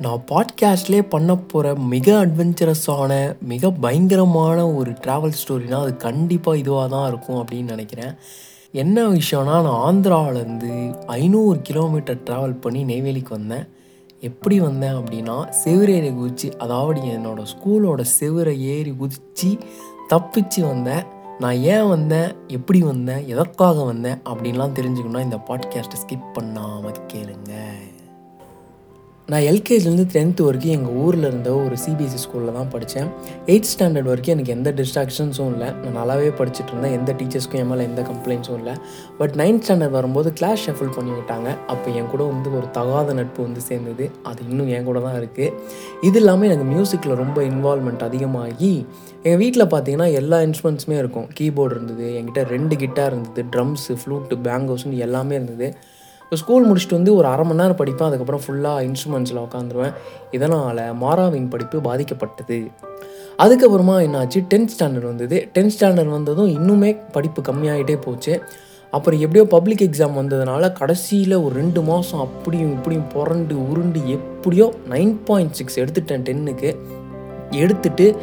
நான் பாட்காஸ்ட்லேயே பண்ண போகிற மிக அட்வென்ச்சரஸான மிக பயங்கரமான ஒரு ட்ராவல் ஸ்டோரினா அது கண்டிப்பாக இதுவாக தான் இருக்கும் அப்படின்னு நினைக்கிறேன். என்ன விஷயம்னா நான் ஆந்திராவிலேருந்து ஐநூறு கிலோமீட்டர் ட்ராவல் பண்ணி நெய்வேலிக்கு வந்தேன். எப்படி வந்தேன் அப்படின்னா செவிரேறி குதிச்சு அதாவது என்னோடய ஸ்கூலோட செவிரை ஏறி குதித்து தப்பிச்சு வந்தேன். நான் ஏன் வந்தேன் எப்படி வந்தேன் எதற்காக வந்தேன் அப்படின்லாம் தெரிஞ்சுக்கணும்னா இந்த பாட்காஸ்ட்டை ஸ்கிப் பண்ணாமல் கேளுங்கள் நான் எல்கேஜிலேருந்து டென்த்து வரைக்கும் எங்கள் ஊரில் இருந்த ஒரு சிபிஎஸ்சி ஸ்கூலில் தான் படித்தேன் எயிட் ஸ்டாண்டர்ட் வரைக்கும் எனக்கு எந்த டிஸ்ட்ராக்ஷன்ஸும் இல்லை. நான் நல்லாவே படிச்சுட்டு இருந்தேன். எந்த டீச்சர்ஸ்க்கும் என் மேலே எந்த கம்ப்ளைண்ட்ஸும் இல்லை. பட் நைன்த் ஸ்டாண்டர்ட் வரும்போது கிளாஸ் ஷஃபில் பண்ணி விட்டாங்க. அப்போ என் கூட வந்து ஒரு தகாத நட்பு வந்து சேர்ந்தது. அது இன்னும் என் கூட தான் இருக்குது இது இல்லாமல் எனக்கு மியூசிக்கில் ரொம்ப இன்வால்மெண்ட் அதிகமாகி எங்கள் வீட்டில் பார்த்தீங்கன்னா எல்லா இன்ஸ்ட்ருமெண்ட்ஸுமே இருக்கும். கீபோர்டு இருந்தது என்கிட்ட ரெண்டு கிட்டார் இருந்தது ட்ரம்ஸு ஃப்ளூட்டு பேங்கோஸ்னு எல்லாமே இருந்தது. ஸ்கூல் முடிச்சுட்டு வந்து ஒரு அரை மணி நேரம் படிப்பேன் அதுக்கப்புறம் ஃபுல்லாக இன்ஸ்ட்ருமெண்ட்ஸில் உட்காந்துருவேன் இதனால் மாறாவின் படிப்பு பாதிக்கப்பட்டது. அதுக்கப்புறமா என்னாச்சு? டென்த் ஸ்டாண்டர்ட் வந்தது. டென்த் ஸ்டாண்டர்ட் வந்ததும் இன்னுமே படிப்பு கம்மியாகிட்டே போச்சு. அப்புறம் எப்படியோ பப்ளிக் எக்ஸாம் வந்ததுனால கடைசியில் ஒரு ரெண்டு மாதம் அப்படியும் இப்படியும் புரண்டு உருண்டு எப்படியோ நைன் பாயிண்ட் சிக்ஸ் எடுத்துட்டேன் டென்னுக்கு எடுத்துட்டு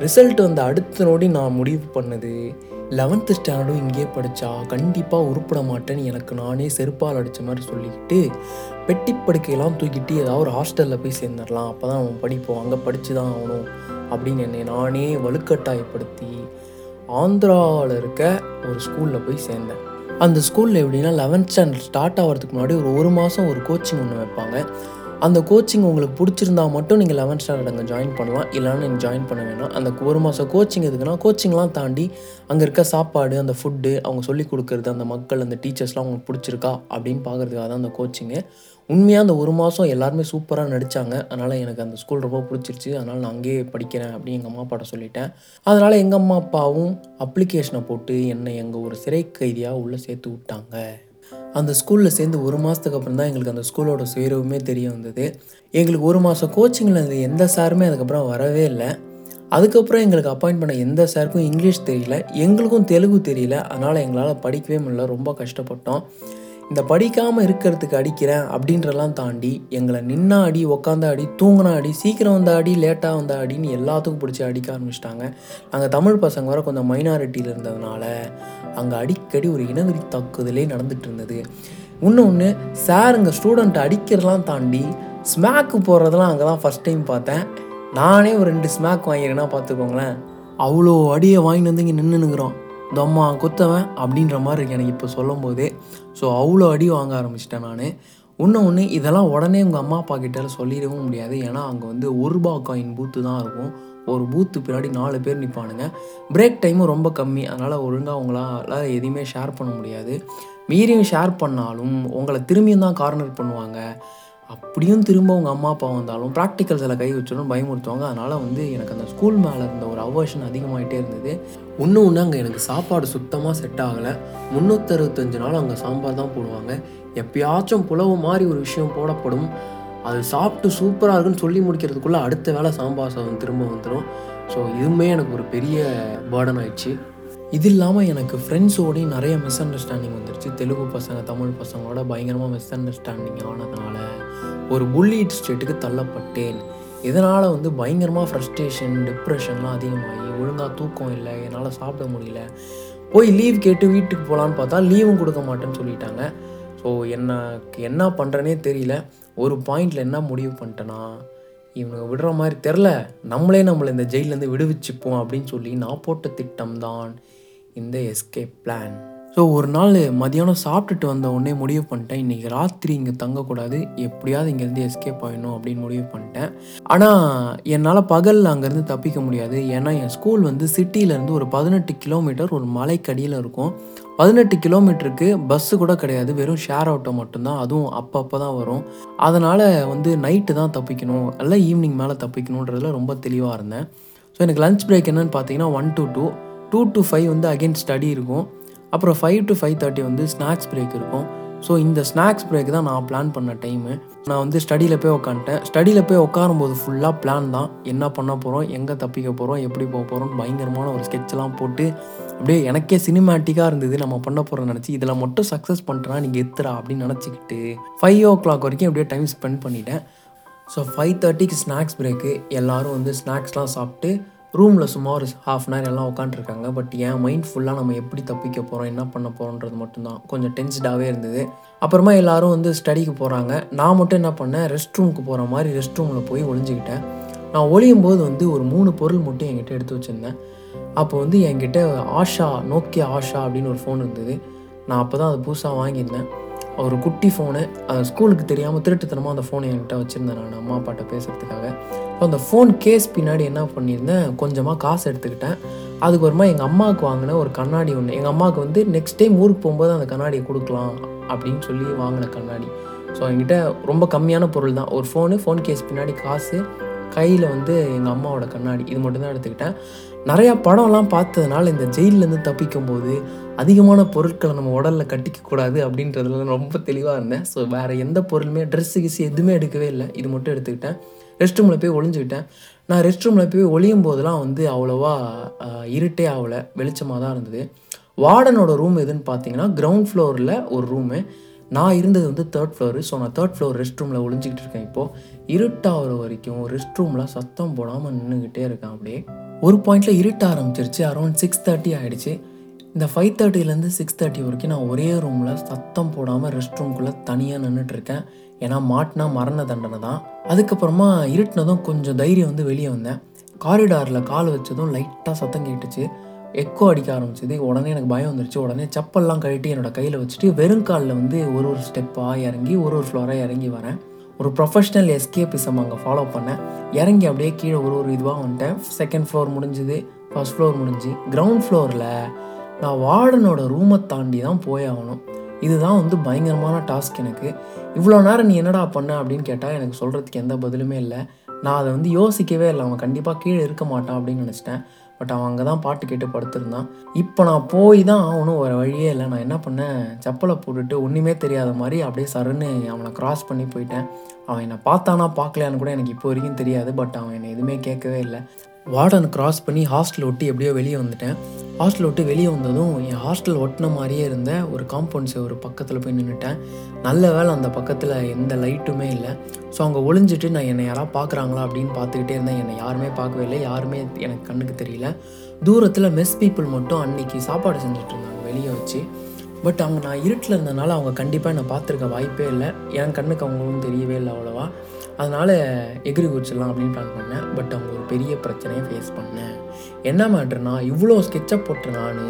ரிசல்ட் வந்த அடுத்த நோடி நான் முடிவு பண்ணது. லெவன்த்து ஸ்டாண்டர்டும் இங்கேயே படித்தா கண்டிப்பாக உருப்பிட மாட்டேன்னு எனக்கு நானே செருப்பால் அடித்த மாதிரி சொல்லிக்கிட்டு பெட்டி படுக்கையெல்லாம் தூக்கிட்டு ஏதாவது ஒரு ஹாஸ்டலில் போய் சேர்ந்துடலாம். அப்போ தான் அவன் படிப்போம் அங்கே படித்து தான் ஆகணும் அப்படின்னு என்னை நானே வலுக்கட்டாயப்படுத்தி ஆந்திராவில் இருக்க ஒரு ஸ்கூலில் போய் சேர்ந்தேன். அந்த ஸ்கூலில் எப்படின்னா லெவன்த் ஸ்டாண்டர்ட் ஸ்டார்ட் ஆகிறதுக்கு முன்னாடி ஒரு ஒரு மாதம் ஒரு கோச்சிங் ஒன்று வைப்பாங்க. அந்த கோச்சிங் உங்களுக்கு பிடிச்சிருந்தா மட்டும் நீங்கள் லெவன்த் ஸ்டாண்டர்ட் அங்கே ஜாயின் பண்ணலாம். இல்லைனா நீங்கள் ஜாயின் பண்ண வேணாம். அந்த ஒரு மாதம் கோச்சிங் எதுக்குன்னா கோச்சிங்லாம் தாண்டி அங்கே இருக்க சாப்பாடு அந்த ஃபுட்டு அவங்க சொல்லி கொடுக்குறது அந்த மக்கள் அந்த டீச்சர்ஸ்லாம் அவங்களுக்கு பிடிச்சிருக்கா? அப்படின்னு பார்க்குறதுக்காக தான் அந்த கோச்சிங்கு உண்மையாக அந்த ஒரு மாதம் எல்லாருமே சூப்பராக நடித்தாங்க அதனால் எனக்கு அந்த ஸ்கூல் ரொம்ப பிடிச்சிருச்சு. அதனால் நான் அங்கேயே படிக்கிறேன் அப்படின்னு எங்கள் அம்மா அப்பாட்ட சொல்லிட்டேன். அதனால் எங்கள் அம்மா அப்பாவும் அப்ளிகேஷனை போட்டு என்னை எங்கள் ஒரு சிறை கைதியாக உள்ளே சேர்த்து விட்டாங்க. அந்த ஸ்கூலில் சேர்ந்து ஒரு மாதத்துக்கு அப்புறம் தான் எங்களுக்கு அந்த ஸ்கூலோட சுயரவுமே தெரிய வந்தது. எங்களுக்கு ஒரு மாதம் கோச்சிங்கில் இருந்து எந்த சாருமே அதுக்கப்புறம் வரவே இல்லை. அதுக்கப்புறம் எங்களுக்கு அப்பாயிண்ட் பண்ண எந்த சாருக்கும் இங்கிலீஷ் தெரியல. எங்களுக்கும் தெலுங்கு தெரியல. அதனால் எங்களால் படிக்கவே முடியல. ரொம்ப கஷ்டப்பட்டோம். இந்த படிக்காமல் இருக்கிறதுக்கு அடிக்கிறேன் அப்படின்றலாம் தாண்டி எங்களை நின்னா அடி உக்காந்தா அடி தூங்கினா அடி சீக்கிரம் வந்த அடி லேட்டாக வந்த அடின்னு எல்லாத்துக்கும் பிடிச்சி அடிக்க ஆரம்பிச்சிட்டாங்க. நாங்கள் தமிழ் பசங்க வர கொஞ்சம் மைனாரிட்டியில் இருந்ததுனால அங்கே அடிக்கடி ஒரு இனவெறி தாக்குதலே நடந்துகிட்டு இருந்தது இன்னொன்று சார் இங்கே ஸ்டூடெண்ட்டை அடிக்கிறதெல்லாம் தாண்டி ஸ்மாக்கு போடுறதெல்லாம் அங்கே தான் ஃபஸ்ட் டைம் பார்த்தேன். நானே ஒரு ரெண்டு ஸ்மாக் வாங்கிறேன்னா பார்த்துக்கோங்களேன். அவ்வளோ அடியை வாங்கிட்டு வந்து இங்கே நின்றுனுக்குறோம் தம்மா குத்தவன் அப்படின்ற மாதிரி இருக்கு எனக்கு இப்போ சொல்லும் போதே ஸோ அவ்வளோ அடி வாங்க ஆரம்பிச்சிட்டேன் நான். ஒன்று ஒன்று இதெல்லாம் உடனே உங்கள் அம்மா அப்பா கிட்ட சொல்லிடவும் முடியாது. ஏன்னா அங்கே வந்து ஒரு ரூபா காயின் பூத்து தான் இருக்கும். ஒரு பூத்து பின்னாடி நாலு பேர் நிற்பானுங்க பிரேக் டைமும் ரொம்ப கம்மி. அதனால் ஒழுங்காக உங்களால் எதையுமே ஷேர் பண்ண முடியாது. மீறியும் ஷேர் பண்ணாலும் உங்களை திரும்பியும் தான் கார்னர் பண்ணுவாங்க. அப்படியும் திரும்ப உங்கள் அம்மா அப்பா வந்தாலும் ப்ராக்டிக்கல்ஸில் கை வச்சிடும் பயமுறுத்துவாங்க. அதனால் வந்து எனக்கு அந்த ஸ்கூல் மேலே இருந்த ஒரு அவர்ஷன் அதிகமாகிட்டே இருந்தது. ஒன்று ஒன்று அங்கே எனக்கு சாப்பாடு சுத்தமாக செட் ஆகலை. முந்நூற்றறுபத்தஞ்சு நாள் அங்கே சாம்பார் தான் போடுவாங்க. எப்பயாச்சும் புலவு மாதிரி ஒரு விஷயம் போடப்படும். அது சாப்பிட்டு சூப்பராக இருக்குன்னு சொல்லி முடிக்கிறதுக்குள்ளே அடுத்த வேலை சாம்பார் சாதம் திரும்ப வந்துடும் ஸோ இதுவுமே எனக்கு ஒரு பெரிய பேர்டன் ஆயிடுச்சு. இது இல்லாமல் எனக்கு ஃப்ரெண்ட்ஸோடையும் நிறைய மிஸ் அண்டர்ஸ்டாண்டிங் வந்துருச்சு. தெலுங்கு பசங்க தமிழ் பசங்களோட பயங்கரமாக மிஸ் அண்டர்ஸ்டாண்டிங் ஆனதுனால ஒரு புல்லிட் ஸ்டேட்டுக்கு தள்ளப்பட்டேன். இதனால் வந்து பயங்கரமாக ஃப்ரஸ்ட்ரேஷன் டிப்ரெஷன்லாம் அதிகமாகி ஒழுங்காக தூக்கம் இல்லை என்னால் சாப்பிட முடியல. போய் லீவ் கேட்டு வீட்டுக்கு போகலான்னு பார்த்தா லீவும் கொடுக்க மாட்டேன்னு சொல்லிட்டாங்க. ஸோ எனக்கு என்ன பண்ணுறேனே தெரியல. ஒரு பாயிண்டில் என்ன முடிவு பண்ணிட்டேன்னா இவனுங்க விடுற மாதிரி தெரில நம்மளே நம்மளை இந்த ஜெயிலேருந்து விடுவிச்சுப்போம் அப்படின்னு சொல்லி நான் போட்ட திட்டம் தான் இந்த எஸ்கேப் பிளான் ஸோ ஒரு நாள் மதியானம் சாப்பிட்டுட்டு வந்த உடனே முடிவு பண்ணிட்டேன். இன்றைக்கி ராத்திரி இங்கே தங்கக்கூடாது. எப்படியாவது இங்கேருந்து எஸ்கேப் ஆகிடணும் அப்படின்னு முடிவு பண்ணிட்டேன். ஆனால் என்னால் பகலில் அங்கேருந்து தப்பிக்க முடியாது. ஏன்னா என் ஸ்கூல் வந்து சிட்டியிலேருந்து ஒரு பதினெட்டு கிலோமீட்டர் ஒரு மலைக்கடியில் இருக்கும். பதினெட்டு கிலோமீட்டருக்கு பஸ்ஸு கூட கிடையாது. வெறும் ஷேர் ஆட்டோ மட்டும்தான். அதுவும் அப்பப்போ தான் வரும். அதனால் வந்து நைட்டு தான் தப்பிக்கணும். இல்லை ஈவினிங் மேலே தப்பிக்கணுன்றதுல ரொம்ப தெளிவாக இருந்தேன். ஸோ எனக்கு லஞ்ச் பிரேக் என்னென்னு பார்த்தீங்கன்னா one to two two to five வந்து அகெயின் ஸ்டடி இருக்கும். அப்புறம் ஃபைவ் டு ஃபைவ் தேர்ட்டி வந்து ஸ்நாக்ஸ் பிரேக் இருக்கும். ஸோ இந்த ஸ்நாக்ஸ் பிரேக் தான் நான் பிளான் பண்ண டைமு நான் வந்து ஸ்டடியில் போய் உக்காந்துட்டேன். ஸ்டடியில் போய் உட்காரும்போது ஃபுல்லாக பிளான் தான். என்ன பண்ண போகிறோம் எங்கே தப்பிக்க போகிறோம் எப்படி போக போகிறோம் பயங்கரமான ஒரு ஸ்கெட்ச்லாம் போட்டு அப்படியே எனக்கே சினிமேட்டிக்காக இருந்தது. நம்ம பண்ண போகிறோம் நினச்சி இதில் மட்டும் சக்ஸஸ் பண்ணிட்டேன்னா நீங்கள் எத்துறா அப்படின்னு நினச்சிக்கிட்டு ஃபைவ் ஓ கிளாக் வரைக்கும் அப்படியே டைம் ஸ்பெண்ட் பண்ணிட்டேன். ஸோ ஃபைவ் தேர்ட்டிக்கு ஸ்நாக்ஸ் பிரேக்கு எல்லோரும் வந்து ஸ்நாக்ஸ்லாம் சாப்பிட்டு ரூமில் சும்மா ஒரு ஹாஃப் அன் ஹவர் எல்லாம் உட்காந்துருக்காங்க பட் என் மைண்ட் ஃபுல்லாக நம்ம எப்படி தப்பிக்க போகிறோம் என்ன பண்ண போகிறோன்றது மட்டும்தான். கொஞ்சம் டென்ஸ்டாகவே இருந்தது. அப்புறமா எல்லாரும் வந்து ஸ்டடிக்கு போகிறாங்க நான் மட்டும் என்ன பண்ணேன் ரெஸ்ட் ரூமுக்கு போகிற மாதிரி ரெஸ்ட் ரூமில் போய் ஒளிஞ்சிக்கிட்டேன். நான் ஒளியும் போது வந்து ஒரு மூணு பொருள் மட்டும் என்கிட்ட எடுத்து வச்சுருந்தேன். அப்போ வந்து என்கிட்ட ஆஷா நோக்கியா ஆஷா அப்படின்னு ஒரு ஃபோன் இருந்தது. நான் அப்போ தான் அது புதுசாக வாங்கியிருந்தேன். ஒரு குட்டி ஃபோனு ஸ்கூலுக்கு தெரியாமல் திருட்டுத்தனமாக அந்த ஃபோனை என்கிட்ட வச்சுருந்தேன் நான் அம்மா அப்பாட்ட பேசுகிறதுக்காக இப்போ அந்த ஃபோன் கேஸ் பின்னாடி என்ன பண்ணியிருந்தேன்? கொஞ்சமாக காசு எடுத்துக்கிட்டேன். அதுக்கப்புறமா எங்கள் அம்மாவுக்கு வாங்கின ஒரு கண்ணாடி ஒன்று எங்கள் அம்மாவுக்கு வந்து நெக்ஸ்ட் டைம் ஊருக்கு போகும்போது அந்த கண்ணாடியை கொடுக்கலாம் அப்படின்னு சொல்லி வாங்கின கண்ணாடி. ஸோ என்கிட்ட ரொம்ப கம்மியான பொருள் தான். ஒரு ஃபோனு ஃபோன் கேஸ் பின்னாடி காசு கையில் வந்து எங்கள் அம்மாவோட கண்ணாடி. இது மட்டும்தான் எடுத்துக்கிட்டேன். நிறையா படம்லாம் பார்த்ததுனால இந்த ஜெயிலேருந்து தப்பிக்கும் போது அதிகமான பொருட்களை நம்ம உடலில் கட்டிக்கக்கூடாது அப்படின்றதுல ரொம்ப தெளிவாக இருந்தேன். ஸோ வேறு எந்த பொருளுமே ட்ரெஸ்ஸு கிஸ்ஸு எதுவுமே எடுக்கவே இல்லை. இது மட்டும் எடுத்துக்கிட்டேன். ரெஸ்ட் ரூமில் போய் ஒளிஞ்சுக்கிட்டேன். நான் ரெஸ்ட் ரூமில் போய் ஒளியும் போதெல்லாம் வந்து அவ்வளோவா இருட்டே ஆகலை. வெளிச்சமாக தான் இருந்தது. வார்டனோட ரூம் எதுன்னு பார்த்தீங்கன்னா கிரவுண்ட் ஃப்ளோரில் ஒரு ரூமு நான் இருந்தது வந்து தேர்ட் ஃப்ளோரு ஸோ நான் தேர்ட் ஃப்ளோர் ரெஸ்ட் ரூமில் ஒளிஞ்சிக்கிட்டு இருக்கேன் இப்போது இருட்டாகிற வரைக்கும் ரெஸ்ட் ரூமில் சத்தம் போடாமல் நின்றுக்கிட்டே இருக்கேன் அப்படியே. ஒரு பாயிண்டில் இருட்ட ஆரம்பிச்சிருச்சு. அரௌண்ட் சிக்ஸ் தேர்ட்டி ஆகிடுச்சு இந்த ஃபைவ் தேர்ட்டிலேருந்து சிக்ஸ் தேர்ட்டி வரைக்கும் நான் ஒரே ரூமில் சத்தம் போடாமல் ரெஸ்ட் ரூம்குள்ளே தனியாக நின்றுட்டுருக்கேன் ஏன்னா மாட்டினா மரண தண்டனை தான். அதுக்கப்புறமா இருட்டினதும் கொஞ்சம் தைரியம் வந்து வெளியே வந்தேன். காரிடாரில் கால் வச்சதும் லைட்டாக சத்தம் கேட்டுச்சு. எக்கோ அடிக்க ஆரம்பிச்சது. உடனே எனக்கு பயம் வந்துருச்சு. உடனே செப்பல்லாம் கழட்டி என்னோட கையில் வச்சுட்டு வெறும் காலில் வந்து ஒரு ஒரு ஸ்டெப்பாக இறங்கி ஒரு ஒரு ஃப்ளோராக இறங்கி வரேன். ஒரு ப்ரொஃபஷ்னல் எஸ்கேபிசம் அங்கே ஃபாலோ பண்ணேன். இறங்கி அப்படியே கீழே ஒரு ஒரு இதுவாக வந்துட்டேன். செகண்ட் ஃப்ளோர் முடிஞ்சுது. ஃபர்ஸ்ட் ஃப்ளோர் முடிஞ்சு. கிரவுண்ட் ஃப்ளோரில் நான் வார்டனோட ரூமை தாண்டி தான் போய் ஆகணும். இதுதான் வந்து பயங்கரமான டாஸ்க் எனக்கு. இவ்வளோ நேரம் நீ என்னடா பண்ண அப்படின்னு கேட்டால் எனக்கு சொல்கிறதுக்கு எந்த பதிலுமே இல்லை. நான் அதை வந்து யோசிக்கவே இல்லை. அவன் கண்டிப்பாக கீழே இருக்க மாட்டான் அப்படின்னு நினச்சிட்டேன். பட் அவன் அங்கே தான் பாட்டு கேட்டு படுத்திருந்தான். இப்போ நான் போய் தான் அவனும் வேறு வழியே இல்லை. நான் என்ன பண்ணேன்? செப்பலை போட்டுட்டு ஒன்றுமே தெரியாத மாதிரி அப்படியே சருன்னு அவனை கிராஸ் பண்ணி போயிட்டேன். அவன் என்னை பார்த்தானா பார்க்கலையான்னு கூட எனக்கு இப்போ வரைக்கும் தெரியாது. பட் அவன் என்னை எதுவுமே கேட்கவே இல்லை. வார்டன் கிராஸ் பண்ணி ஹாஸ்டல் ஒட்டி எப்படியோ வெளியே வந்துட்டேன். ஹாஸ்டல் விட்டு வெளியே வந்ததும் என் ஹாஸ்டல் ஒட்டின மாதிரியே இருந்த ஒரு காம்பவுண்ட் ஒரு பக்கத்தில் போய் நின்றுட்டேன் நல்ல வேளை அந்த பக்கத்தில் எந்த லைட்டுமே இல்லை. ஸோ அங்கே ஒளிஞ்சிட்டு நான் என்னை யாராவது பார்க்குறாங்களா அப்படின்னு பார்த்துக்கிட்டே இருந்தேன். என்னை யாருமே பார்க்கவே இல்லை. யாருமே எனக்கு கண்ணுக்கு தெரியல. தூரத்தில் மெஸ் பீப்புள் மட்டும் அன்னைக்கு சாப்பாடு செஞ்சுட்டு இருந்தாங்க வெளியே வச்சு. பட் அவங்க நான் இருட்டில் இருந்தனால அவங்க கண்டிப்பாக என்னை பார்த்துருக்க வாய்ப்பே இல்லை. என் கண்ணுக்கு அவங்களும் தெரியவே இல்லை அவ்வளோவா. அதனால் எகிரி குதிச்சிடலாம் அப்படின்னு பிளான் பண்ணேன். பட் அவங்க ஒரு பெரிய பிரச்சனையை ஃபேஸ் பண்ணேன். என்ன மேட்ருனா இவ்வளோ ஸ்கெட்சப் போட்டு நான்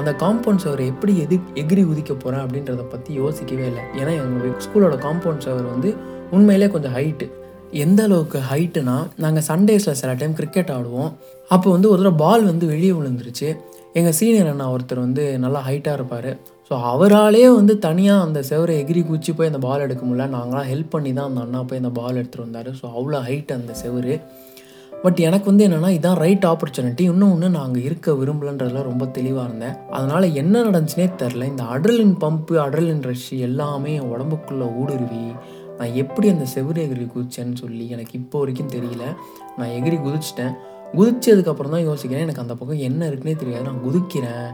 அந்த காம்பவுண்ட் சவர் எப்படி எது எகிரி உதிக்க போகிறேன் அப்படின்றத பற்றி யோசிக்கவே இல்லை. ஏன்னா எங்கள் ஸ்கூலோட காம்பவுண்ட் சவர் வந்து உண்மையிலே கொஞ்சம் ஹைட்டு எந்த அளவுக்கு ஹைட்டுனா நாங்கள் சண்டேஸில் சில டைம் கிரிக்கெட் ஆடுவோம். அப்போ வந்து ஒரு தடவை பால் வந்து வெளியே விழுந்துருச்சு. எங்கள் சீனியர் அண்ணா ஒருத்தர் வந்து நல்லா ஹைட்டாக இருப்பார். ஸோ அவராலே வந்து தனியாக அந்த செவரை எகிரி குச்சி போய் அந்த பால் எடுக்க முடியல. நாங்களாம் ஹெல்ப் பண்ணி தான் அந்த அண்ணா போய் அந்த பால் எடுத்துகிட்டு வந்தார். ஸோ அவ்வளோ ஹைட் அந்த செவரு. பட் எனக்கு வந்து என்னென்னா இதான் ரைட் ஆப்பர்ச்சுனிட்டி இன்னும் ஒன்று நான் அங்கே இருக்க விரும்பலன்றதுல ரொம்ப தெளிவாக இருந்தேன். அதனால் என்ன நடந்துச்சுனே தெரில இந்த அட்ரலின் பம்பு அட்ரலின் ரஷ் எல்லாமே என் உடம்புக்குள்ளே ஊடுருவி நான் எப்படி அந்த செவுரு எகிரி குதிச்சேன்னு சொல்லி எனக்கு இப்போ வரைக்கும் தெரியல. நான் எகிரி குதிச்சிட்டேன். குதிச்சதுக்கப்புறம் தான் யோசிக்கிறேன் எனக்கு அந்த பக்கம் என்ன இருக்குன்னே தெரியாது. நான் குதிக்கிறேன்.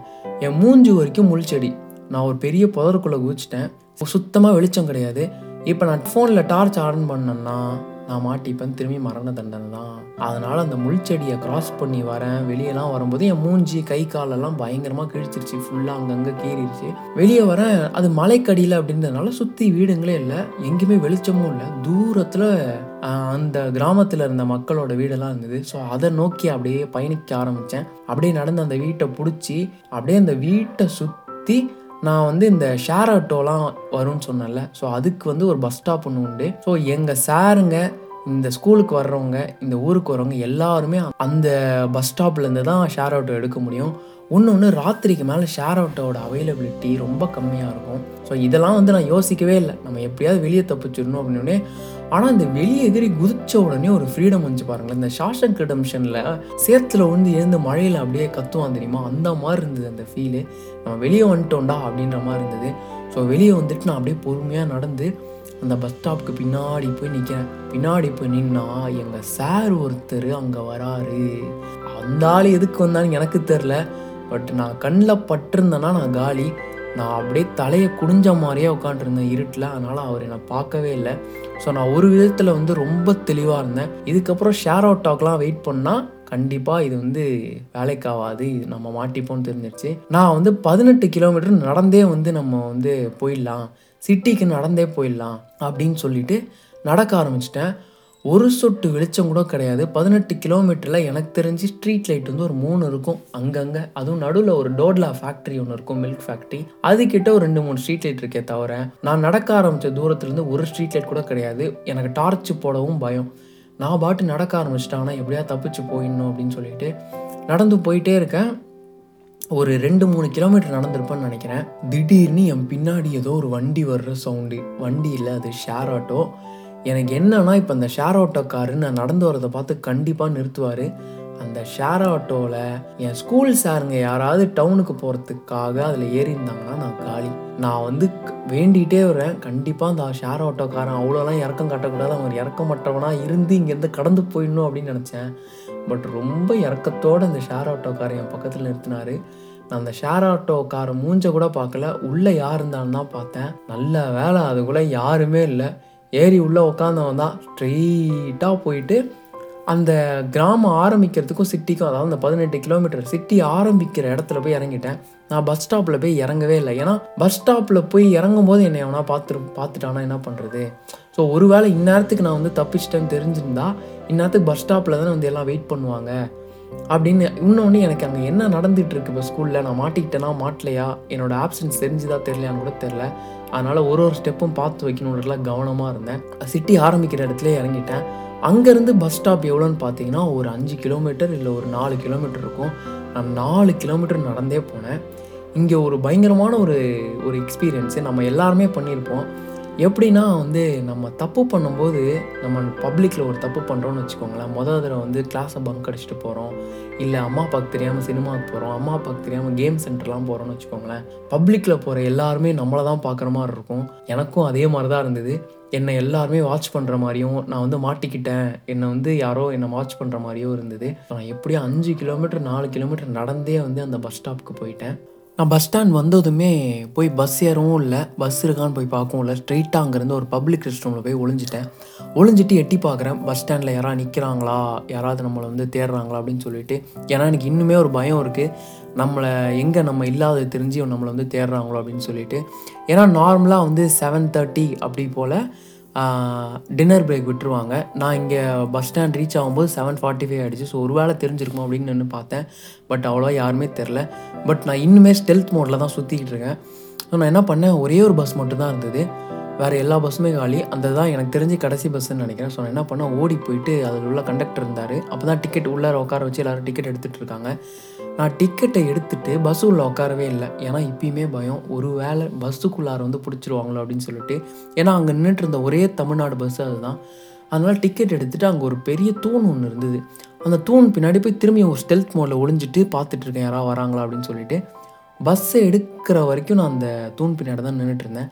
என் மூஞ்சி வரைக்கும் முள்செடி நான் ஒரு பெரிய புதருக்குள்ளே குதிச்சிட்டேன். சுத்தமாக வெளிச்சம் கிடையாது. இப்போ நான் ஃபோனில் டார்ச் ஆன் பண்ணேன்னா நான் மாட்டிப்பேன். திரும்பி மரண தண்டனை தான். அதனால் அந்த முள்செடியை கிராஸ் பண்ணி வரேன். வெளியெல்லாம் வரும்போது என் மூஞ்சி கை காலெல்லாம் பயங்கரமாக கிழிச்சிருச்சு. ஃபுல்லாக அங்கங்கே கீறிடுச்சு வெளியே வரேன். அது மலைக்கடியில் அப்படின்றதுனால சுற்றி வீடுங்களே இல்லை. எங்கேயுமே வெளிச்சமும் இல்லை. தூரத்தில் அந்த கிராமத்தில் இருந்த மக்களோட வீடெல்லாம் இருந்தது. ஸோ அதை நோக்கி அப்படியே பயணிக்க ஆரம்பித்தேன் அப்படியே நடந்து அந்த வீட்டை பிடிச்சி அப்படியே அந்த வீட்டை சுற்றி நான் வந்து இந்த ஷேர் ஆட்டோலாம் வரும்னு சொன்னேன்ல ஸோ அதுக்கு வந்து ஒரு பஸ் ஸ்டாப் ஒன்று உண்டு. ஸோ எங்கள் சாருங்க இந்த ஸ்கூலுக்கு வர்றவங்க இந்த ஊருக்கு வரவங்க எல்லாருமே அந்த பஸ் ஸ்டாப்லேருந்து தான் ஷேர் ஆட்டோ எடுக்க முடியும். ஒன்று ஒன்று ராத்திரிக்கு மேலே ஷேர் ஆட்டோவோட அவைலபிலிட்டி ரொம்ப கம்மியாக இருக்கும். ஸோ இதெல்லாம் வந்து நான் யோசிக்கவே இல்லை. நம்ம எப்படியாவது வெளியே தப்பிச்சிடணும் அப்படின்னே ஆனால் இந்த வெளியே எதிரி குதிச்ச உடனே ஒரு ஃப்ரீடம் வந்துச்சு பாருங்களேன். இந்த ஷாஷங் ரிடம்ஷனில் சேத்துல விழுந்து எழுந்து மழையில் அப்படியே கத்துவான் தெரியுமா? அந்த மாதிரி இருந்தது அந்த ஃபீலு நம்ம வெளியே வந்துட்டோம்டா அப்படின்ற மாதிரி இருந்தது. ஸோ வெளியே வந்துட்டு நான் அப்படியே பொறுமையாக நடந்து அந்த பஸ் ஸ்டாப்புக்கு பின்னாடி போய் நிற்கிறேன் பின்னாடி போய் நின்னா எங்கள் சார் ஒருத்தர் அங்கே வராரு. அந்த ஆள் எதுக்கு வந்தாலும் எனக்கு தெரில பட் நான் கண்ணில் பட்டிருந்தேன்னா நான் காலி. நான் அப்படியே தலையை குடிஞ்ச மாதிரியே உட்காந்துருந்தேன் இருட்டில். அதனால் அவர் என்னை பார்க்கவே இல்லை. ஸோ நான் ஒரு விதத்தில் வந்து ரொம்ப தெளிவாக இருந்தேன். இதுக்கப்புறம் ஷேர் அவுட் டாக்லாம் வெயிட் பண்ணால் கண்டிப்பாக இது வந்து வேலைக்காகாது. இது நம்ம மாட்டிப்போம்னு தெரிஞ்சிருச்சு. நான் வந்து பதினெட்டு கிலோமீட்டர் நடந்தே வந்து நம்ம வந்து போயிடலாம். சிட்டிக்கு நடந்தே போயிடலாம் அப்படின்னு சொல்லிட்டு நடக்க ஆரம்பிச்சிட்டேன். ஒரு சொட்டு வெளிச்சம் கூட கிடையாது. பதினெட்டு கிலோமீட்டரில் எனக்கு தெரிஞ்சு ஸ்ட்ரீட் லைட் வந்து ஒரு மூணு இருக்கும். அங்கங்கே. அதுவும் நடுவில் ஒரு டோட்லா ஃபேக்ட்ரி ஒன்று இருக்கும் மில்க் ஃபேக்ட்ரி அதுக்கிட்ட ஒரு ரெண்டு மூணு ஸ்ட்ரீட் லைட் இருக்கே தவிர நான் நடக்க ஆரம்பித்த தூரத்துலேருந்து ஒரு ஸ்ட்ரீட் லைட் கூட கிடையாது. எனக்கு டார்ச் போடவும் பயம். நான் பாட்டு நடக்க ஆரம்பிச்சிட்டாங்கன்னா எப்படியா தப்பிச்சு போயிடணும் அப்படின்னு சொல்லிட்டு நடந்து போயிட்டே இருக்கேன். ஒரு ரெண்டு மூணு கிலோமீட்டர் நடந்திருப்பேன்னு நினைக்கிறேன். திடீர்னு என் பின்னாடி ஏதோ ஒரு வண்டி வர்ற சவுண்டு. வண்டி இல்லை அது ஷேர் ஆட்டோ எனக்கு என்னன்னா இப்போ அந்த ஷேர் ஆட்டோக்காரு நான் நடந்து வரதை பார்த்து கண்டிப்பாக நிறுத்துவார். அந்த ஷேர் ஆட்டோவில் என் ஸ்கூல் சாருங்க யாராவது டவுனுக்கு போகிறதுக்காக அதில் ஏறியிருந்தாங்கன்னா நான் காலி. நான் வந்து வேண்டிகிட்டே வரேன் கண்டிப்பாக அந்த ஷேர் ஆட்டோக்காரன் அவ்வளோலாம் இறக்கம் கட்டக்கூடாது. அவன் இறக்கமற்றவனாக இருந்து இங்கேருந்து கடந்து போயிடணும் அப்படின்னு நினச்சேன். பட் ரொம்ப இறக்கத்தோடு அந்த ஷேர் ஆட்டோக்காரன் என் பக்கத்தில் நிறுத்தினார். நான் அந்த ஷேர் ஆட்டோக்கார மூஞ்ச கூட பார்க்கல. உள்ளே யார் இருந்தான்னு தான் பார்த்தேன். நல்ல வேலை அதுக்குள்ளே யாருமே இல்லை. ஏறி உள்ளே உட்காந்தவன் தான். ஸ்ட்ரெயிட்டாக போயிட்டு அந்த கிராமம் ஆரம்பிக்கிறதுக்கும் சிட்டிக்கும் அதாவது அந்த பதினெட்டு கிலோமீட்டர் சிட்டி ஆரம்பிக்கிற இடத்துல போய் இறங்கிட்டேன். நான் பஸ் ஸ்டாப்பில் போய் இறங்கவே இல்லை. ஏன்னா பஸ் ஸ்டாப்பில் போய் இறங்கும் போது என்னை எவனா பார்த்துரு பார்த்துட்டானா என்ன பண்ணுறது ஸோ ஒருவேளை இந்நேரத்துக்கு நான் வந்து தப்பிச்சிட்டேன்னு தெரிஞ்சிருந்தா இந்நேரத்துக்கு பஸ் ஸ்டாப்பில் தானே வந்து எல்லாம் வெயிட் பண்ணுவாங்க. அப்படின்னு இன்னொன்று எனக்கு அங்கே என்ன நடந்துகிட்ருக்கு இப்போ ஸ்கூலில் நான் மாட்டிக்கிட்டேனா மாட்டலையா? என்னோடய ஆப்சன்ஸ் தெரிஞ்சுதா தெரியலையான்னு கூட தெரில அதனால் ஒரு ஒரு ஸ்டெப்பும் பார்த்து வைக்கணுன்றதுலாம் கவனமாக இருந்தேன். சிட்டி ஆரம்பிக்கிற இடத்துல இறங்கிட்டேன். அங்கேருந்து பஸ் ஸ்டாப் எவ்வளோன்னு பார்த்தீங்கன்னா ஒரு அஞ்சு கிலோமீட்டர் இல்லை ஒரு நாலு கிலோமீட்டர் இருக்கும். நான் நாலு கிலோமீட்டர் நடந்தே போனேன். இங்கே ஒரு பயங்கரமான ஒரு ஒரு எக்ஸ்பீரியன்ஸு நம்ம எல்லாருமே பண்ணியிருப்போம். எப்படின்னா வந்து நம்ம தப்பு பண்ணும்போது நம்ம பப்ளிக்கில் ஒரு தப்பு பண்ணுறோம்னு வச்சுக்கோங்களேன். மொதல் தடவை வந்து கிளாஸை பங்க் அடிச்சுட்டு போகிறோம் இல்லை அம்மா அப்பாவுக்கு தெரியாமல் சினிமாவுக்கு போகிறோம் அம்மா அப்பாவுக்கு தெரியாமல் கேம் சென்டர்லாம் போகிறோம்னு வச்சுக்கோங்களேன். பப்ளிக்கில் போகிற எல்லாருமே நம்மளை தான் பார்க்குற மாதிரி இருக்கும். எனக்கும் அதே மாதிரி தான் இருந்தது. என்னை எல்லாருமே வாட்ச் பண்ணுற மாதிரியும் நான் வந்து மாட்டிக்கிட்டேன். என்னை வந்து யாரோ என்னை வாட்ச் பண்ணுற மாதிரியும் இருந்தது. நான் எப்படியும் அஞ்சு கிலோமீட்டர் நாலு கிலோமீட்டர் நடந்தே வந்து அந்த பஸ் ஸ்டாப்புக்கு போயிட்டேன். நான் பஸ் ஸ்டாண்ட் வந்ததுமே போய் பஸ் ஏறவும் இல்லை. பஸ் இருக்கான்னு போய் பார்க்கவும் இல்லை. ஸ்ட்ரெயிட்டாக அங்கேருந்து ஒரு பப்ளிக் ரெஸ்ட் ரூமில் போய் ஒளிஞ்சிட்டேன். ஒளிஞ்சிட்டு எட்டி பார்க்குறேன். பஸ் ஸ்டாண்டில் யாராவது நிற்கிறாங்களா யாராவது நம்மளை வந்து தேடுறாங்களா அப்படின்னு சொல்லிட்டு. ஏன்னா எனக்கு இன்னுமே ஒரு பயம் இருக்குது நம்மளை எங்கே நம்ம இல்லாத தெரிஞ்சு நம்மளை வந்து தேடுறாங்களோ அப்படின்னு சொல்லிட்டு. ஏன்னா நார்மலாக வந்து செவன் தேர்ட்டி அப்படி போல் டின்னர் பிரேக் விட்டுருவாங்க. நான் இங்கே பஸ் ஸ்டாண்ட் ரீச் ஆகும்போது செவன் ஃபார்ட்டி ஃபைவ் ஆகிடுச்சு ஸோ ஒரு வேளை தெரிஞ்சிருக்கும் அப்படின்னு நின்று பார்த்தேன். பட் அவ்வளோவா யாருமே தெரில. பட் நான் இன்னுமே ஸ்டெல்த் மோடில் தான் சுற்றிக்கிட்டு இருக்கேன். ஸோ நான் என்ன பண்ணேன்? ஒரே ஒரு பஸ் மட்டும் தான் இருந்தது. வேறு எல்லா பஸ்ஸுமே காலி. அந்த தான் எனக்கு தெரிஞ்சு கடைசி பஸ்ஸுன்னு நினைக்கிறேன். ஸோ நான் என்ன பண்ணால் ஓடி போயிட்டு அதில் உள்ள கண்டக்டர் இருந்தார். அப்போ தான் டிக்கெட் உள்ளார உட்கார வச்சு எல்லோரும் டிக்கெட் எடுத்துகிட்டு இருக்காங்க. நான் டிக்கெட்டை எடுத்துட்டு பஸ் உள்ள உட்காரவே இல்லை. ஏன்னா இப்பயுமே பயம். ஒரு வேளை பஸ்ஸுக்குள்ளார வந்து பிடிச்சிருவாங்களோ அப்படின்னு சொல்லிட்டு. ஏன்னா அங்கே நின்றுட்டு இருந்த ஒரே தமிழ்நாடு பஸ் அதுதான். அதனால் டிக்கெட் எடுத்துகிட்டு அங்கே ஒரு பெரிய தூண் ஒன்று இருந்தது. அந்த தூண் பின்னாடி போய் திரும்பி ஒரு ஸ்டெல்த் மோடில் ஒளிஞ்சிட்டு பார்த்துட்ருக்கேன் யாராவது வராங்களா அப்படின்னு சொல்லிட்டு. பஸ்ஸை எடுக்கிற வரைக்கும் நான் அந்த தூண் பின்னாடி தான் நின்றுட்டு இருந்தேன்.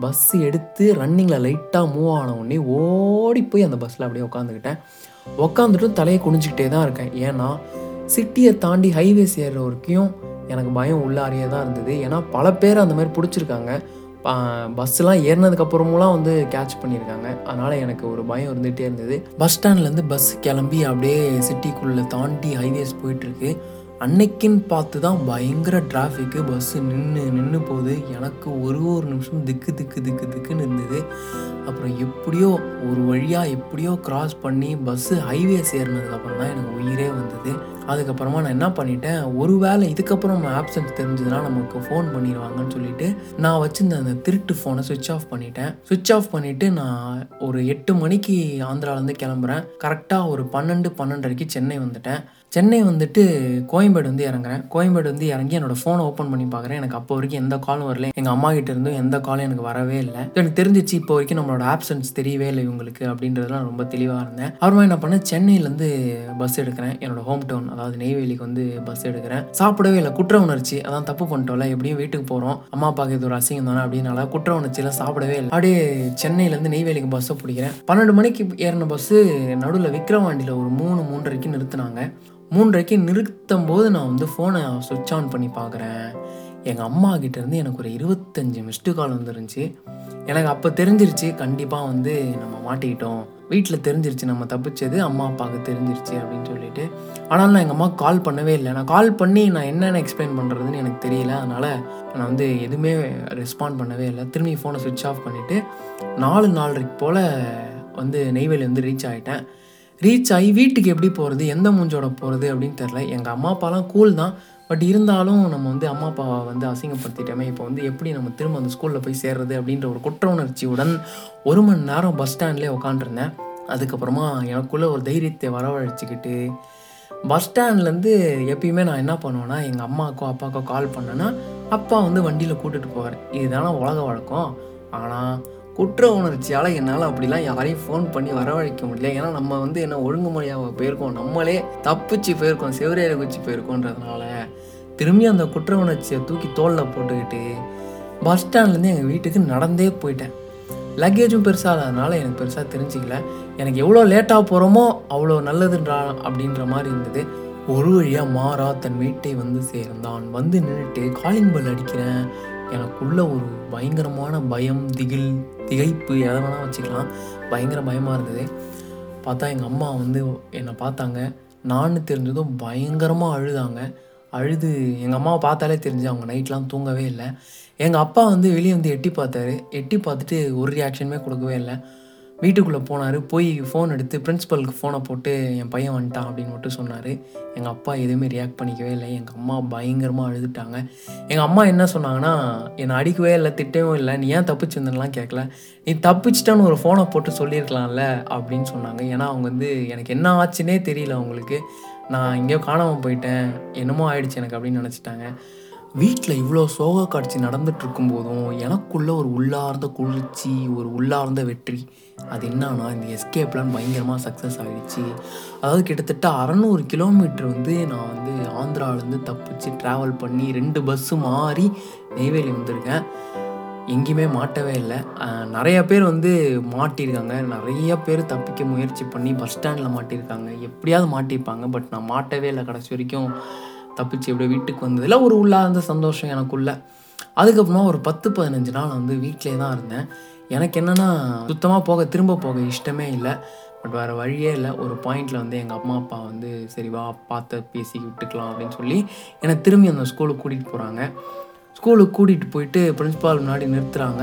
பஸ் எடுத்து ரன்னிங்கில் லைட்டாக மூவ் ஆன உடனே ஓடி போய் அந்த பஸ்ஸில் அப்படியே உட்காந்துக்கிட்டேன் உட்காந்துட்டும் தலையை குனிஞ்சிக்கிட்டே தான் இருக்கேன். ஏன்னா சிட்டியை தாண்டி ஹைவேஸ் ஏறுற வரைக்கும் எனக்கு பயம் உள்ளாரியே தான் இருந்தது. ஏன்னா பல பேர் அந்த மாதிரி பிடிச்சிருக்காங்க. பஸ்ஸெலாம் ஏறினதுக்கப்புறமெல்லாம் வந்து கேட்ச் பண்ணியிருக்காங்க. அதனால் எனக்கு ஒரு பயம் இருந்துகிட்டே இருந்தது. பஸ் ஸ்டாண்ட்லேருந்து பஸ் கிளம்பி அப்படியே சிட்டிக்குள்ளே தாண்டி ஹைவேஸ் போயிட்டுருக்கு அன்னைக்குன்னு பார்த்து தான் பயங்கர டிராஃபிக்கு பஸ்ஸு நின்று நின்று போகுது. எனக்கு ஒரு ஒரு நிமிஷம் திக்கு திக்கு திக்கு திக்குன்னு இருந்தது. அப்புறம் எப்படியோ ஒரு வழியாக எப்படியோ கிராஸ் பண்ணி பஸ்ஸு ஹைவேஸ் ஏறினதுக்கப்புறம் தான் எனக்கு உயிரே வந்தது. அதுக்கப்புறமா நான் என்ன பண்ணிட்டேன்? ஒரு வேளை இதுக்கப்புறம் நம்ம ஆப்சன்ஸ் தெரிஞ்சதுன்னா நமக்கு ஃபோன் பண்ணிடுவாங்கன்னு சொல்லிட்டு நான் வச்சிருந்த அந்த திருட்டு ஃபோனை சுவிட்ச் ஆஃப் பண்ணிட்டேன். சுவிட்ச் ஆஃப் பண்ணிவிட்டு நான் ஒரு எட்டு மணிக்கு ஆந்திராவிலேருந்து கிளம்புறேன். கரெக்டாக ஒரு பன்னெண்டு பன்னெண்டரைக்கு சென்னை வந்துட்டேன். சென்னை வந்துட்டு கோயம்பேடு வந்து இறங்குறேன். கோயம்பேடு வந்து இறங்கி என்னோட ஃபோனை ஓப்பன் பண்ணி பார்க்குறேன். எனக்கு அப்போ வரைக்கும் எந்த காலும் வரல எங்கள் அம்மா கிட்ட இருந்தும் எந்த காலும் எனக்கு வரவே இல்லை. எனக்கு தெரிஞ்சிச்சு இப்போ வரைக்கும் நம்மளோட ஆப்சன்ஸ் தெரியவே இல்லை இவங்களுக்கு அப்படின்றதுலாம் ரொம்ப தெளிவாக இருந்தேன். அப்புறமா என்ன பண்ணேன்? சென்னையிலேருந்து பஸ் எடுக்கிறேன். என்னோட ஹோம் டவுன் அதாவது நெய்வேலிக்கு வந்து பஸ் எடுக்கிறேன். சாப்பிடவே இல்லை. குற்ற உணர்ச்சி. அதான் தப்பு பண்ணிட்டோம்ல. எப்படியும் வீட்டுக்கு போகிறோம் அம்மா அப்பாவுக்கு இது ஒரு அசிங்கம் தானே அப்படின்னால குற்ற உணர்ச்சியெல்லாம் சாப்பிடவே இல்லை. அப்படியே சென்னையிலேருந்து நெய்வேலிக்கு பஸ்ஸை பிடிக்கிறேன். பன்னெண்டு மணிக்கு ஏறின பஸ்ஸு நடுவில் விக்ரவாண்டியில் ஒரு மூணு மூன்றரைக்கு நிறுத்தினாங்க. மூன்றரைக்கு நிறுத்தும் போது நான் வந்து ஃபோனை சுவிட்ச் ஆன் பண்ணி பார்க்குறேன். எங்கள் அம்மா கிட்டேருந்து எனக்கு ஒரு இருபத்தஞ்சி மிஸ்டு கால் வந்துருந்துச்சு. எனக்கு அப்போ தெரிஞ்சிருச்சு கண்டிப்பாக வந்து நம்ம மாட்டிக்கிட்டோம். வீட்டில் தெரிஞ்சிருச்சு நம்ம தப்பிச்சது அம்மா அப்பாவுக்கு தெரிஞ்சிருச்சு அப்படின்னு சொல்லிட்டு. ஆனால் நான் எங்கள் அம்மாவுக்கு கால் பண்ணவே இல்லை. நான் கால் பண்ணி நான் என்னென்ன எக்ஸ்பிளைன் பண்ணுறதுன்னு எனக்கு தெரியல. அதனால் நான் வந்து எதுவுமே ரெஸ்பாண்ட் பண்ணவே இல்லை. திரும்பி ஃபோனை சுவிட்ச் ஆஃப் பண்ணிவிட்டு நாலு நாலரைக்கு போல் வந்து நெய்வேலி வந்து ரீச் ஆகிட்டேன் ரீச் ஆகி வீட்டுக்கு எப்படி போகிறது எந்த மூஞ்சோட போகிறது அப்படின்னு தெரில எங்கள் அம்மா அப்பாலாம் கூல் தான். பட் இருந்தாலும் நம்ம வந்து அம்மா அப்பாவை வந்து அசிங்கப்படுத்திட்டோமே. இப்போ வந்து எப்படி நம்ம திரும்ப அந்த ஸ்கூலில் போய் சேர்றது அப்படின்ற ஒரு குற்ற உணர்ச்சியுடன் ஒரு மணி நேரம் பஸ் ஸ்டாண்ட்லேயே உக்காண்டிருந்தேன் அதுக்கப்புறமா எனக்குள்ளே ஒரு தைரியத்தை வரவழைச்சிக்கிட்டு பஸ் ஸ்டாண்ட்லேருந்து எப்பயுமே நான் என்ன பண்ணுவேன்னா எங்கள் அம்மாக்கோ அப்பாக்கோ கால் பண்ணேன்னா அப்பா வந்து வண்டியில் கூட்டிகிட்டு போவார். இதுதானே உலக வழக்கம்? ஆனால் குற்ற உணர்ச்சியால் என்னால் அப்படிலாம் யாரையும் ஃபோன் பண்ணி வரவழைக்க முடியல. ஏன்னா நம்ம வந்து என்ன ஒழுங்குமுறையாக போயிருக்கோம். நம்மளே தப்பிச்சு போயிருக்கோம். செவரேற குச்சி போயிருக்கோன்றதுனால. திரும்பி அந்த குற்ற உணர்ச்சியை தூக்கி தோளில் போட்டுக்கிட்டு பஸ் ஸ்டாண்ட்லேருந்து எங்கள் வீட்டுக்கு நடந்தே போயிட்டேன். லக்கேஜும் பெருசாக இல்லாதனால எனக்கு பெருசாக தெரிஞ்சிக்கல. எனக்கு எவ்வளோ லேட்டாக போகிறோமோ அவ்வளோ நல்லதுன்றா அப்படின்ற மாதிரி இருந்தது. ஒரு வழியாக மாறா தன் வீட்டை வந்து சேர்ந்தான். வந்து நின்றுட்டு காலிங் பெல் அடிக்கிறேன். எனக்குள்ள ஒரு பயங்கரமான பயம் திகில் திகைப்பு எதை வேணால் வச்சுக்கலாம். பயங்கர பயமாக இருந்தது. பார்த்தா எங்கள் அம்மா வந்து என்னை பார்த்தாங்க. நான் தெரிஞ்சதும் பயங்கரமாக அழுதாங்க. அழுது எங்கள் அம்மாவை பார்த்தாலே தெரிஞ்சு அவங்க நைட்லாம் தூங்கவே இல்லை. எங்கள் அப்பா வந்து வெளியே வந்து எட்டி பார்த்தாரு. எட்டி பார்த்துட்டு ஒரு ரியாக்ஷனுமே கொடுக்கவே இல்லை. வீட்டுக்குள்ளே போனார். போய் ஃபோன் எடுத்து பிரின்ஸிபலுக்கு ஃபோனை போட்டு என் பையன் வந்துட்டான் அப்படின்னு மட்டும் சொன்னார். எங்கள் அப்பா எதுவுமே ரியாக்ட் பண்ணிக்கவே இல்லை. எங்கள் அம்மா பயங்கரமாக அழுதுட்டாங்க. எங்கள் அம்மா என்ன சொன்னாங்கன்னா என்னை அடிக்கவே இல்லை திட்டவும் இல்லை. நீ ஏன் தப்பிச்சிருந்தலாம் கேட்கல. நீ தப்பிச்சிட்டான்னு ஒரு ஃபோனை போட்டு சொல்லியிருக்கலாம்ல அப்படின்னு சொன்னாங்க. ஏன்னா அவங்க வந்து எனக்கு என்ன ஆச்சுன்னே தெரியல அவங்களுக்கு. நான் எங்கேயோ காணாமல் போயிட்டேன். என்னமோ ஆயிடுச்சு எனக்கு அப்படின்னு நினச்சிட்டாங்க. வீட்டில் இவ்வளோ சோக காட்சி நடந்துட்டு இருக்கும்போதும் எனக்குள்ள ஒரு உள்ளார்ந்த குளிர்ச்சி ஒரு உள்ளார்ந்த வெற்றி. அது என்னன்னா இந்த எஸ்கே பிளான் பயங்கரமாக சக்ஸஸ் ஆகிடுச்சு அதாவது கிட்டத்தட்ட அறநூறு கிலோமீட்டர் வந்து நான் வந்து ஆந்திராவிலேருந்து தப்பிச்சு ட்ராவல் பண்ணி ரெண்டு பஸ்ஸு மாறி நெய்வேலி வந்திருக்கேன். எங்கேயுமே மாட்டவே இல்லை. நிறைய பேர் வந்து மாட்டியிருக்காங்க. நிறைய பேர் தப்பிக்க முயற்சி பண்ணி பஸ் ஸ்டாண்டில் மாட்டியிருக்காங்க. எப்படியாவது மாட்டியிருப்பாங்க. பட் நான் மாட்டவே இல்லை கடைசி வரைக்கும். தப்பிச்சு எப்படியோ வீட்டுக்கு வந்ததில் ஒரு உள்ளார்ந்த சந்தோஷம் எனக்குள்ள. அதுக்கப்புறமா ஒரு பத்து பதினஞ்சு நாள் வந்து வீட்டிலே தான் இருந்தேன். எனக்கு என்னென்னா சுத்தமாக போக திரும்ப போக இஷ்டமே இல்லை. பட் வேறு வழியே இல்லை. ஒரு பாயிண்டில் வந்து எங்கள் அம்மா அப்பா வந்து சரி வா பார்த்து பேசி விட்டுக்கலாம் அப்படின்னு சொல்லி என்னை திரும்பி அந்த ஸ்கூலுக்கு கூட்டிகிட்டு போகிறாங்க ஸ்கூலுக்கு கூட்டிகிட்டு போயிட்டு பிரின்ஸ்பால் முன்னாடி நிறுத்துகிறாங்க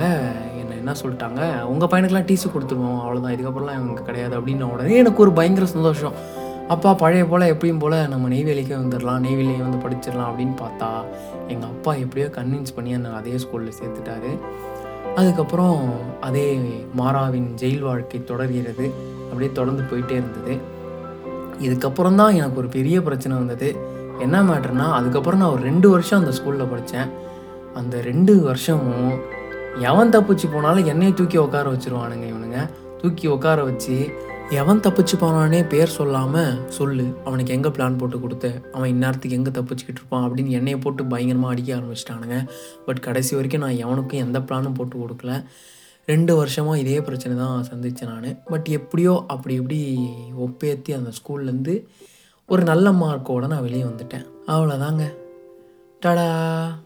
என்னை என்ன சொல்லிட்டாங்க? உங்கள் பையனுக்கெலாம் டிசி கொடுத்துருவோம் அவ்வளோதான் இதுக்கப்புறம்லாம் இவங்க கிடையாது அப்படின்ன உடனே எனக்கு ஒரு பயங்கர சந்தோஷம். அப்பா பழைய போல் எப்பயும் போல் நம்ம நெய்வேலிக்கே வந்துடலாம் நெய்வேலியை வந்து படிச்சிடலாம் அப்படின்னு பார்த்தா எங்கள் அப்பா எப்படியோ கன்வின்ஸ் பண்ணி என்னை அதே ஸ்கூலில் சேர்த்துட்டாரு. அதுக்கப்புறம் அதே மாறாவின் ஜெயில் வாழ்க்கை தொடர்கிறது. அப்படியே தொடர்ந்து போயிட்டே இருந்தது. இதுக்கப்புறம் தான் எனக்கு ஒரு பெரிய பிரச்சனை வந்தது. என்ன மேட்ருனா அதுக்கப்புறம் நான் ஒரு ரெண்டு வருஷம் அந்த ஸ்கூலில் படித்தேன் அந்த ரெண்டு வருஷமும் எவன் தப்பிச்சு போனாலும் என்னையை தூக்கி உட்கார வச்சிருவானுங்க இவனுங்க. தூக்கி உட்கார வச்சு எவன் தப்பிச்சு போனானே பேர் சொல்லாமல் சொல்லு அவனுக்கு எங்கே பிளான் போட்டு கொடுத்த? அவன் இந்நேரத்துக்கு எங்கே தப்பிச்சுக்கிட்டு இருப்பான் அப்படின்னு என்னையை போட்டு பயங்கரமாக அடிக்க ஆரம்பிச்சிட்டானுங்க. பட் கடைசி வரைக்கும் நான் எவனுக்கும் எந்த பிளானும் போட்டு கொடுக்கல. ரெண்டு வருஷமாக இதே பிரச்சனை தான் சந்தித்தேன் நான். பட் எப்படியோ அப்படி இப்படி ஒப்பேற்றி அந்த ஸ்கூல்லேருந்து ஒரு நல்ல மார்க்கோடு நான் வெளியே வந்துட்டேன். அவ்வளோதாங்க டடா!